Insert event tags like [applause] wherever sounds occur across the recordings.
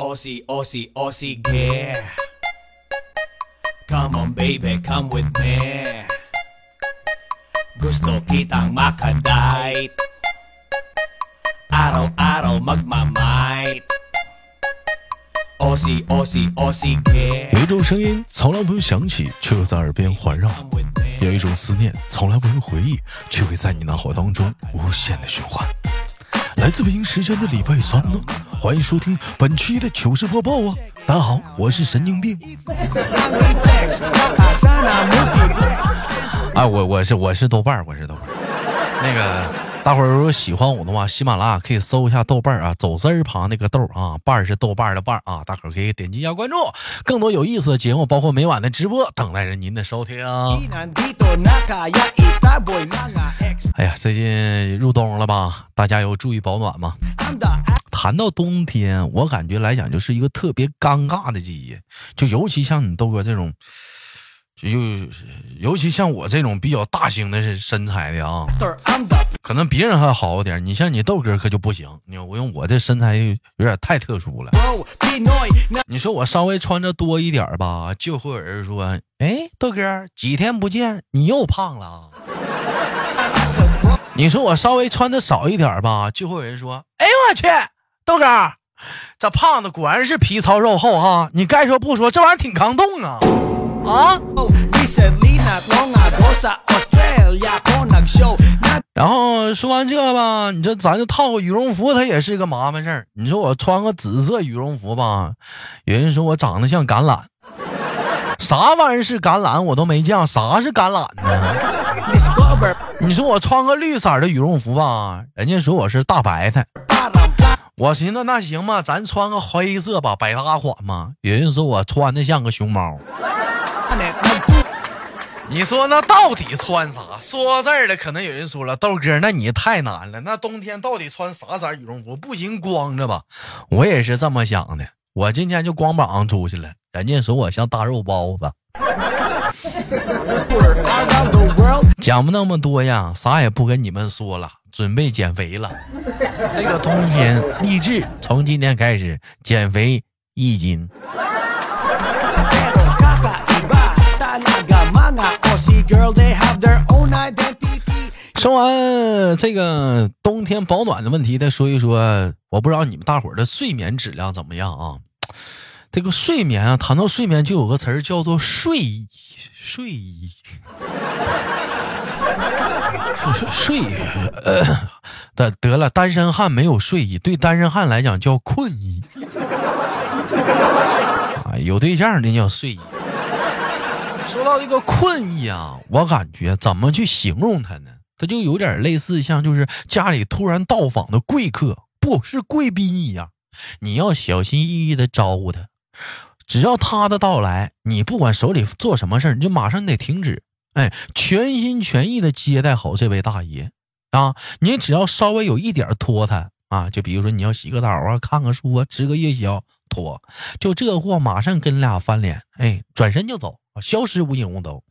Aussie, Aussie, Aussie, yeah. Come on, baby, come with me. Gusto kitang makadite. Araw-araw magmamight. Aussie, Aussie, Aussie, yeah. 有一种声音从来不用响起，却会在耳边环绕.有一种思念从来不用回忆，却会在你脑海当中无限的循环。来自北京时间的礼拜三呢，欢迎收听本期的糗事播报啊！大家好，我是神经病。哎，[laughs] 我我是我是豆瓣儿，我是豆瓣儿。那个大伙儿如果喜欢我的话，喜马拉雅可以搜一下豆瓣儿啊，走字儿旁那个豆儿啊，瓣是豆瓣儿的瓣啊，大伙儿可以点击一下关注，更多有意思的节目，包括每晚的直播，等待着您的收听。哎呀，最近入冬了吧？大家有注意保暖吗？谈到冬天，我感觉来讲就是一个特别尴尬的季节，就尤其像你豆哥这种，就尤其像我这种比较大型的身身材的啊可能别人还好点，你像你豆哥可就不行，你我用我这身材有点太特殊了。你说我稍微穿着多一点吧，就会有人说：“哎，豆哥，几天不见，你又胖了啊。” as a pro. 你说我稍微穿的少一点吧，就会有人说：“哎呦我去，豆哥，这胖子果然是皮糙肉厚哈！你该说不说，这玩意儿挺抗冻啊啊！”然后说完这吧，你说咱就套个羽绒服，它也是个麻烦事儿。你说我穿个紫色羽绒服吧，有人说我长得像橄榄，啥玩意儿是橄榄我都没见，啥是橄榄呢？你说我穿个绿色的羽绒服吧，人家说我是大白菜。我寻思那行吧，咱穿个黑色吧，百搭款嘛。有人说我穿的像个熊猫，你说那到底穿啥？说到这儿了，可能有人说了，豆哥，那你太难了。那冬天到底穿啥色羽绒服？不行，光着吧。我也是这么想的。我今天就光膀子出去了，人家说我像大肉包子。讲不那么多呀，啥也不跟你们说了，准备减肥了。这个冬天励志，从今天开始减肥一斤。说完这个冬天保暖的问题，再说一说，我不知道你们大伙儿的睡眠质量怎么样啊？这个睡眠啊，谈到睡眠就有个词儿叫做睡意，睡意，睡睡呃，得得了，单身汉没有睡意，对单身汉来讲叫困意，啊，有对象的叫睡意。说到这个困意啊，我感觉怎么去形容它呢？它就有点类似像就是家里突然到访的贵客，不是贵宾一样，你要小心翼翼的招呼他。只要他的到来，你不管手里做什么事儿，你就马上得停止，哎，全心全意的接待好这位大爷啊！你只要稍微有一点拖沓啊，就比如说你要洗个澡啊、看个书啊、值个夜宵，拖，就这货马上跟俩翻脸，哎，转身就走，消失无影无踪。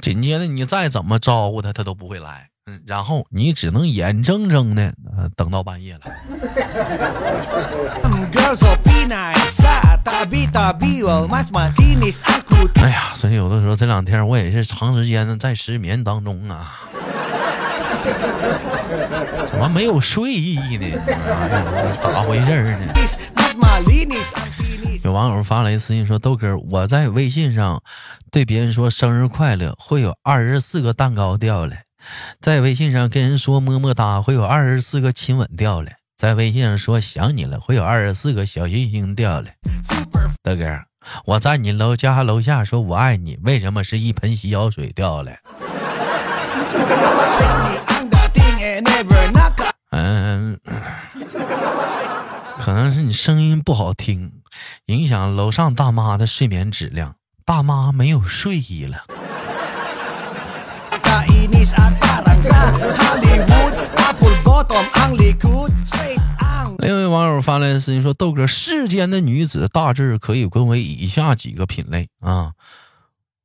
紧接着你再怎么招呼他，他都不会来。嗯，然后你只能眼睁睁的，呃，等到半夜了。哎呀，所以有的时候这两天我也是长时间的在失眠当中啊。[laughs] 怎么没有睡意呢？咋回事呢？有网友发来私信说：“豆哥，我在微信上对别人说生日快乐，会有二十四个蛋糕掉来；在微信上跟人说么么哒，会有二十四个亲吻掉来；在微信上说想你了，会有二十四个小星星掉来。豆哥，我在你楼家楼下说我爱你，为什么是一盆洗脚水掉来？可能是你声音不好听，影响楼上大妈的睡眠质量，大妈没有睡意了。”另一位网友发来私信说：“豆哥，世间的女子大致可以分为以下几个品类啊：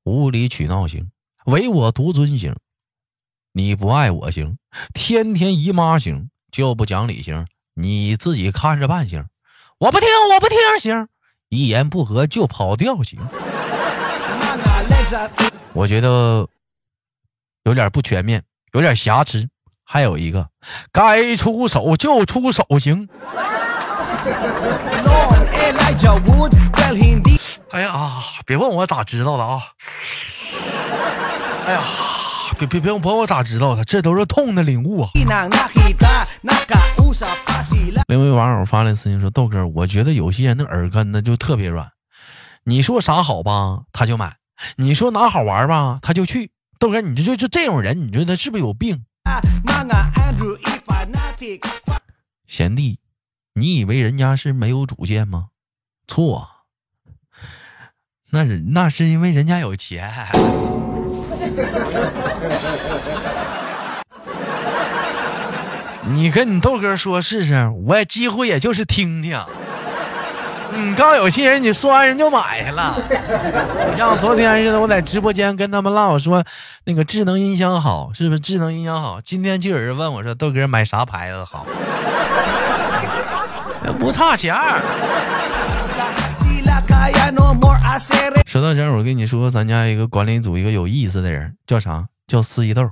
无理取闹型，唯我独尊型，你不爱我型，天天姨妈型，就不讲理型，你自己看着办行。我不听，我不听行。一言不合就跑调行。我觉得有点不全面，有点瑕疵。还有一个，该出手就出手行。哎呀，别问我咋知道的啊！哎呀，别别别问我咋知道的，这都是痛的领悟啊另一位网友发来私信说：“豆哥，我觉得有些人的耳根子就特别软，你说啥好吧，他就买；你说哪好玩吧，他就去。豆哥，你就就这种人，你觉得他是不是有病 E 贤弟，你以为人家是没有主见吗？错，那是那是因为人家有钱。[laughs] 你跟你豆哥说试试，我也几乎也就是听听。你刚有些人你说完人就买去了，你 [laughs] 像昨天似的，我在直播间跟他们唠，说那个智能音箱好，是不是智能音箱好？今天就有人问我说豆哥买啥牌子好？不差钱儿。说到这儿，我跟你说，咱家一个管理组一个有意思的人，叫啥？叫四一豆。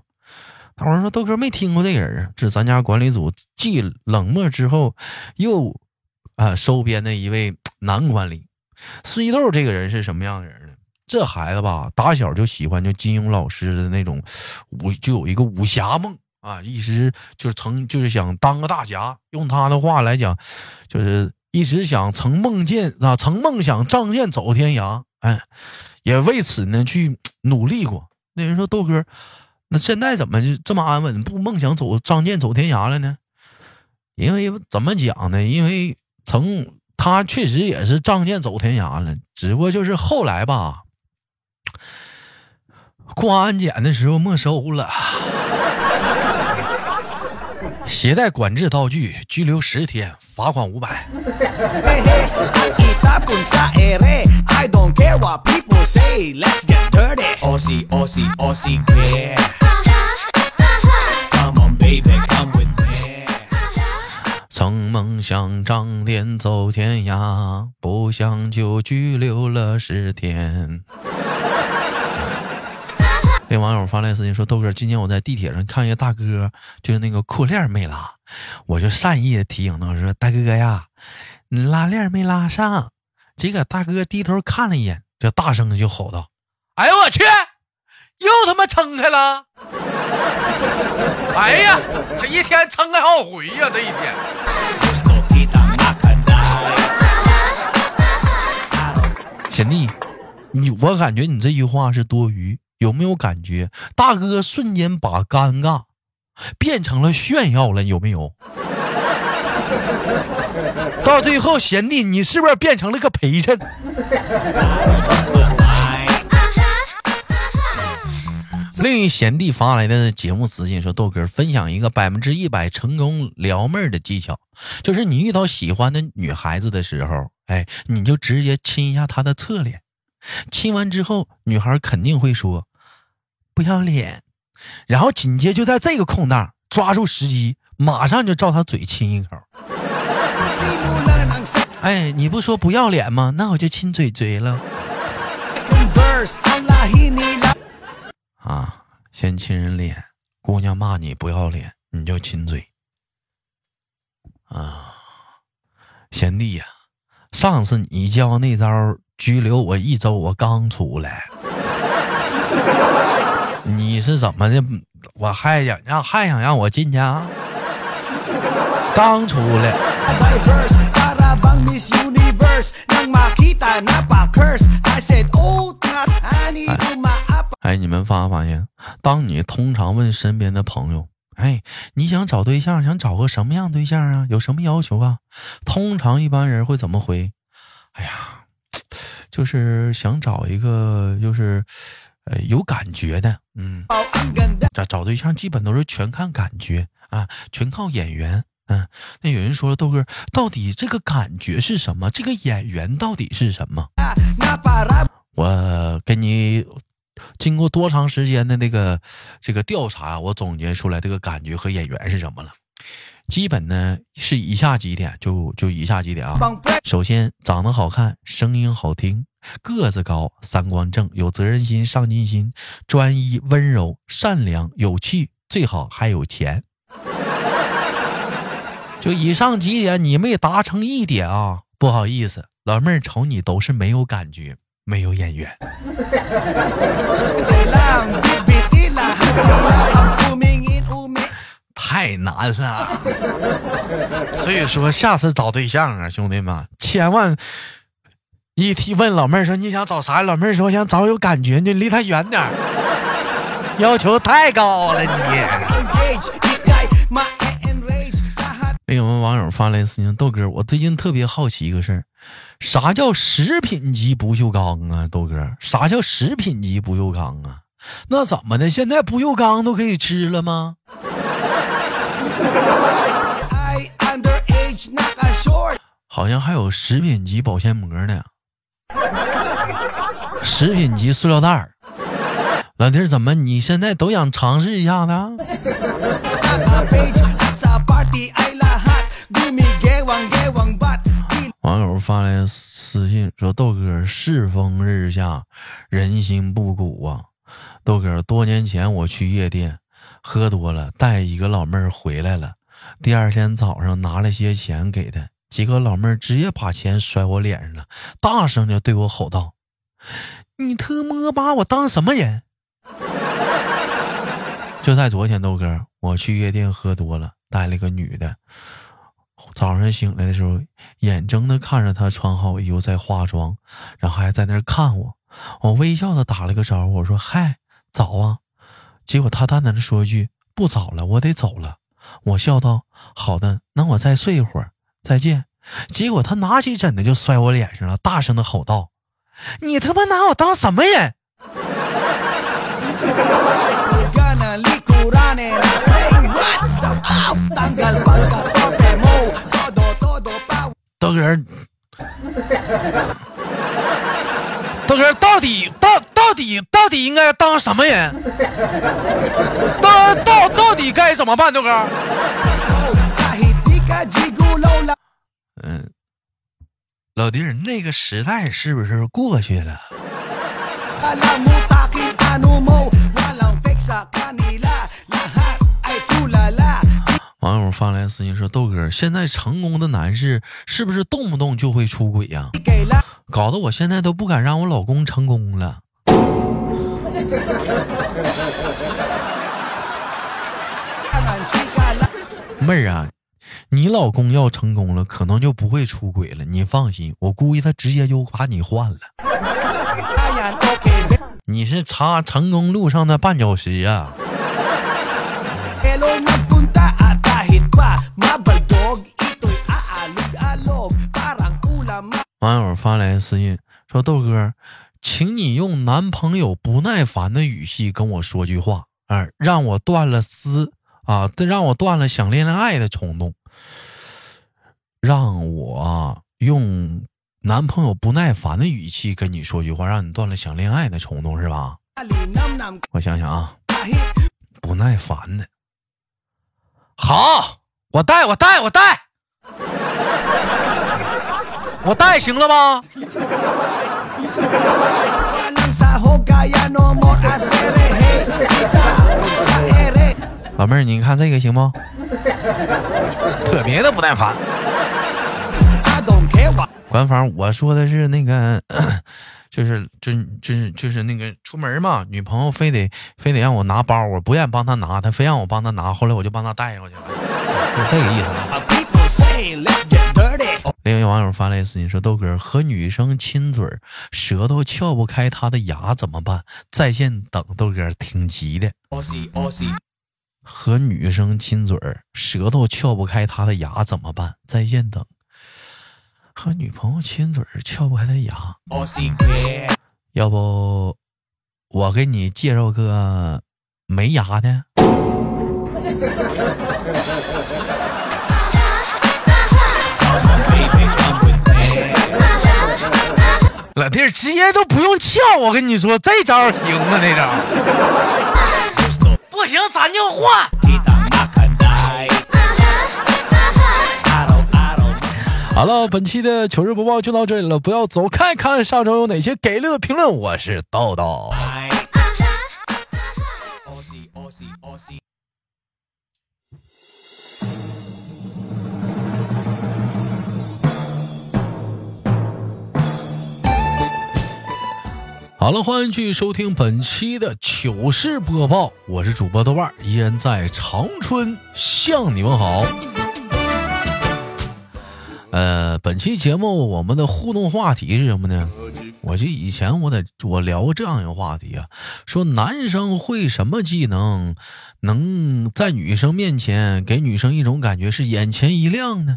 大伙儿说豆哥没听过这个人啊，这是咱家管理组继冷漠之后又啊收编的一位男管理。四一豆这个人是什么样的人呢？这孩子吧，打小就喜欢就金庸老师的那种武，就有一个武侠梦啊，一直就是曾就是想当个大侠。用他的话来讲，就是一直想曾梦见啊，曾梦想仗剑走天涯，哎，也为此呢去努力过。那人说豆哥，那现在怎么就这么安稳，不梦想走仗剑走天涯了呢？因为怎么讲呢？因为曾他确实也是仗剑走天涯了，只不过就是后来吧，过安检的时候没收了。携带管制刀具，拘留十天，罚款五百。曾梦想仗天走天涯，不想就拘留了十天。这网友发来私信说：“豆哥，今天我在地铁上看一个大哥，就是那个裤链没拉，我就善意的提醒他我说：大哥呀，你拉链没拉上。这个大哥低头看了一眼，这大声的就吼道：‘哎呦我去，又他妈撑开了！[laughs] 哎呀，这一天撑开好几回呀，这一天。’”贤弟，你我感觉你这句话是多余，有没有感觉？大哥瞬间把尴尬变成了炫耀了，有没有？[laughs] 到最后，贤弟，你是不是变成了个陪衬？[laughs] 另一贤弟发来的节目私信说：“豆哥分享一个百分之一百成功撩妹的技巧，就是你遇到喜欢的女孩子的时候，哎，你就直接亲一下她的侧脸，亲完之后，女孩肯定会说不要脸，然后紧接就在这个空档抓住时机，马上就照他嘴亲一口。哎，你不说不要脸吗？那我就亲嘴嘴了。啊，先亲人脸，姑娘骂你不要脸，你就亲嘴。啊，贤弟呀、上次你教那招拘留我一周，我刚出来。你是怎么的？我还想让还想让我进去啊？[laughs] 刚出来 oh 哎，你们发没发现，当你通常问身边的朋友，哎，你想找对象，想找个什么样对象啊？有什么要求啊？通常一般人会怎么回？哎呀，就是想找一个就是，呃，有感觉的，嗯，找找对象基本都是全看感觉啊，全靠眼缘。嗯，那有人说了，豆哥，到底这个感觉是什么？这个眼缘到底是什么？我跟你经过多长时间的那个这个调查，我总结出来这个感觉和眼缘是什么了。基本呢是以下几点，就就以下几点啊。首先，长得好看，声音好听，个子高，三观正，有责任心、上进心，专一、温柔、善良、有趣，最好还有钱。就以上几点，你没达成一点啊，不好意思，老妹儿瞅你都是没有感觉，没有眼缘。太难了。所以说，下次找对象啊，兄弟们，千万一提问老妹儿说你想找啥，老妹儿说想找有感觉，的离他远点儿。要求太高了你。engage Ikay ma-enrage Lahat 那有们网友发来私信，豆哥，我最近特别好奇一个事儿，啥叫食品级不锈钢啊？豆哥，啥叫食品级不锈钢啊？那怎么的？现在不锈钢都可以吃了吗？好像还有食品级保鲜膜呢，食品级塑料袋儿。老弟儿，怎么你现在都想尝试一下呢？网友发来私信说：“豆哥，世风日下，人心不古啊！豆哥，多年前我去夜店，喝多了，带一个老妹儿回来了。第二天早上拿了些钱给她，几个老妹儿直接把钱甩我脸上了，大声就对我吼道：‘你特么把我当什么人？’就在昨天，豆哥，我去夜店喝多了，带了个女的。早上醒来的时候，眼睁的看着她穿好衣服在化妆，然后还在那看我。我微笑的打了个招呼，我说：“嗨，早啊。”结果她淡淡的说一句：“不早了，我得走了。”我笑道：“好的，那我再睡一会儿，再见。”结果他拿起枕头就摔我脸上了，大声的吼道：“你他妈拿我当什么人？” ka na likuran And I say what the fuck Tanggal pagka-tote mo Todo, todo pa 豆哥，豆哥到底到到底到底应该当什么人？到到到底该怎么办？豆哥嗯老弟儿那个时代是不是过去了？[laughs] 网友发来私信说豆哥现在成功的男士是不是动不动就会出轨呀搞得我现在都不敢让我老公成功了。[laughs] 妹儿啊你老公要成功了，可能就不会出轨了。你放心，我估计他直接就把你换了。[laughs] 你是查成功路上的绊脚石啊网友发来私信说：“豆哥，请你用男朋友不耐烦的语气跟我说句话，啊，让我断了思啊，让我断了想恋爱的冲动，让我用男朋友不耐烦的语气跟你说句话，让你断了想恋爱的冲动，是吧？我想想啊，不耐烦的。好，我带，我带，我带，[laughs] 我带行了吧？老妹儿，你看这个行吗？特别的不耐烦。官方我说的是那个，[coughs] 就是就就是就是那个出门嘛，女朋友非得非得让我拿包，我不愿意帮她拿，她非让我帮她拿，后来我就帮她带上去了，[laughs] 就这个意思另一位网友发来私信说：“豆哥和女生亲嘴，舌头撬不开她的牙怎么办？在线等豆哥，挺急的。和女生亲嘴，舌头撬不开她的牙怎么办？在线等。和女朋友亲嘴儿撬不开她牙。要不我给你介绍个没牙的？老弟儿直接都不用撬，我跟你说这招行吗，这招不行咱就换。好了，本期的糗事播报就到这里了，不要走开，看看上周有哪些给力的评论。我是豆豆。好了，欢迎继续收听本期的糗事播报，我是主播豆瓣，依然在长春向你们好。呃，本期节目我们的互动话题是什么呢？我就以前我在我聊过这样一个话题啊，说男生会什么技能，能在女生面前给女生一种感觉是眼前一亮呢？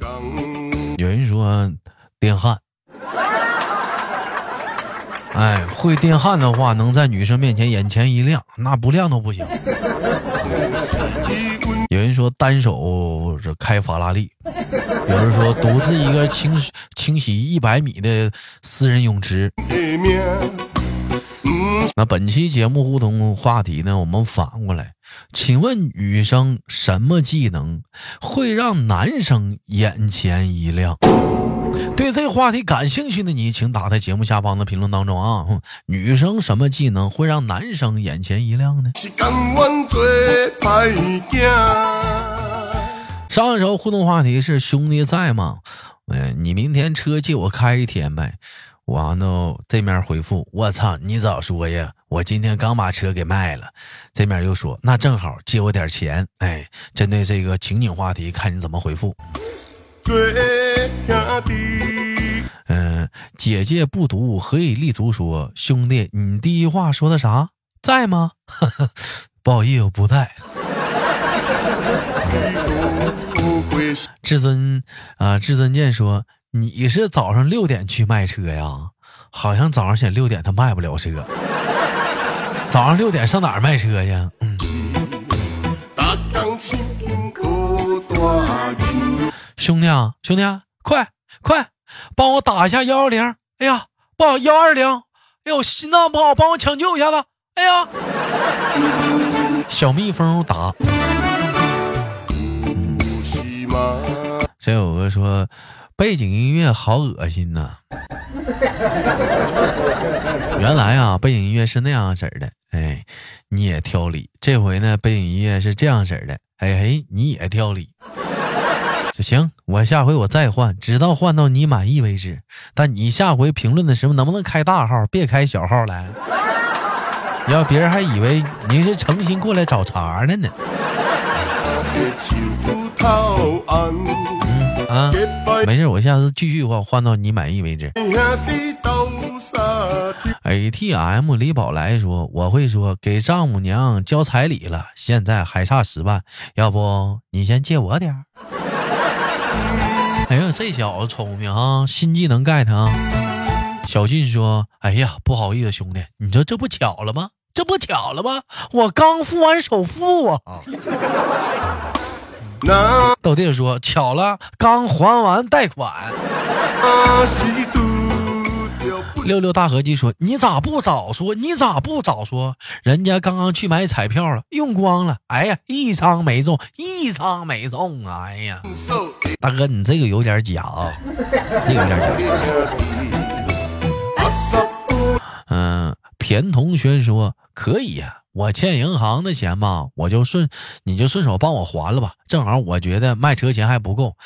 有人说电焊。哎，会电焊的话，能在女生面前眼前一亮，那不亮都不行。[laughs] 有人说单手开法拉利，有人说独自一个清清洗一百米的私人泳池。那本期节目互动话题呢，我们反过来，请问女生什么技能会让男生眼前一亮？对这个话题感兴趣的你，请打在节目下方的评论当中啊！女生什么技能会让男生眼前一亮呢？上一周互动话题是兄弟在吗？哎，你明天车借我开一天呗？完了，这面回复我操，你早说呀！我今天刚把车给卖了。这面又说那正好借我点钱。哎，针对这个情景话题，看你怎么回复。嗯，姐姐不读何以立足？说兄弟，你第一话说的啥？在吗？[laughs] 不好意思，不在。至尊啊，至尊剑说你是早上六点去卖车呀？好像早上显六点他卖不了车。早上六点上哪儿卖车呀？嗯。兄弟啊，兄弟啊，快快帮我打一下幺幺零！哎呀，不好，幺二零！哎呦，心脏不好，帮我抢救一下子！哎呀，小蜜蜂打。这有个说，背景音乐好恶心呐。[laughs] 原来啊，背景音乐是那样式儿的。哎，你也挑理。这回呢，背景音乐是这样式儿的。哎嘿，你也挑理。就行，我下回我再换，直到换到你满意为止。但你下回评论的时候能不能开大号，别开小号来？要别人还以为你是诚心过来找茬的呢。啊，没事，我下次继续换，换到你满意为止。A T M 李宝来说，我会说给丈母娘交彩礼了，现在还差十万，要不你先借我点儿。[laughs] 哎呀，这小子聪明啊，新技能 get 啊！小俊说：“哎呀，不好意思，兄弟，你说这不巧了吗？这不巧了吗？我刚付完首付啊！”豆弟说：“巧了，刚还完贷款。”六六大合计说：“你咋不早说？你咋不早说？人家刚刚去买彩票了，用光了。哎呀，一张没中，一张没中啊！哎呀，大哥，你这个有点假啊，这有点假。[laughs] ”嗯，田同学说：“可以呀，我欠银行的钱吧，我就顺你就顺手帮我还了吧。正好我觉得卖车钱还不够，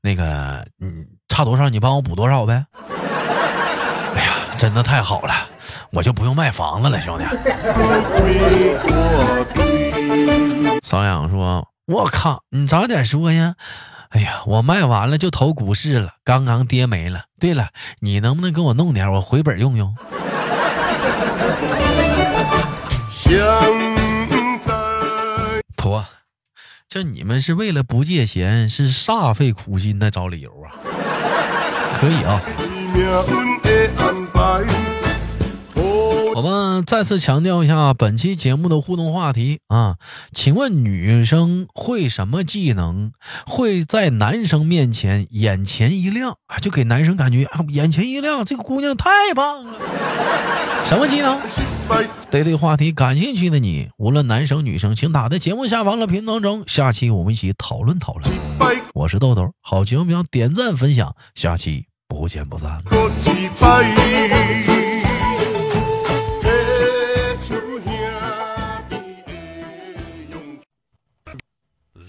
那个嗯，差多少你帮我补多少呗。”哎呀真的太好了，我就不用卖房子了，兄弟。瘙痒说：“我靠，你早点说呀！哎呀，我卖完了就投股市了，刚刚跌没了。对了，你能不能给我弄点，我回本用用？”婆，这你们是为了不借钱，是煞费苦心的找理由啊？可以啊。我们再次强调一下本期节目的互动话题啊，请问女生会什么技能会在男生面前眼前一亮啊？就给男生感觉啊眼前一亮，这个姑娘太棒了。什么技能？对这个话题感兴趣的你，无论男生女生，请打在节目下方的评论中，下期我们一起讨论讨论。我是豆豆，好节目要点赞分享，下期不见不散。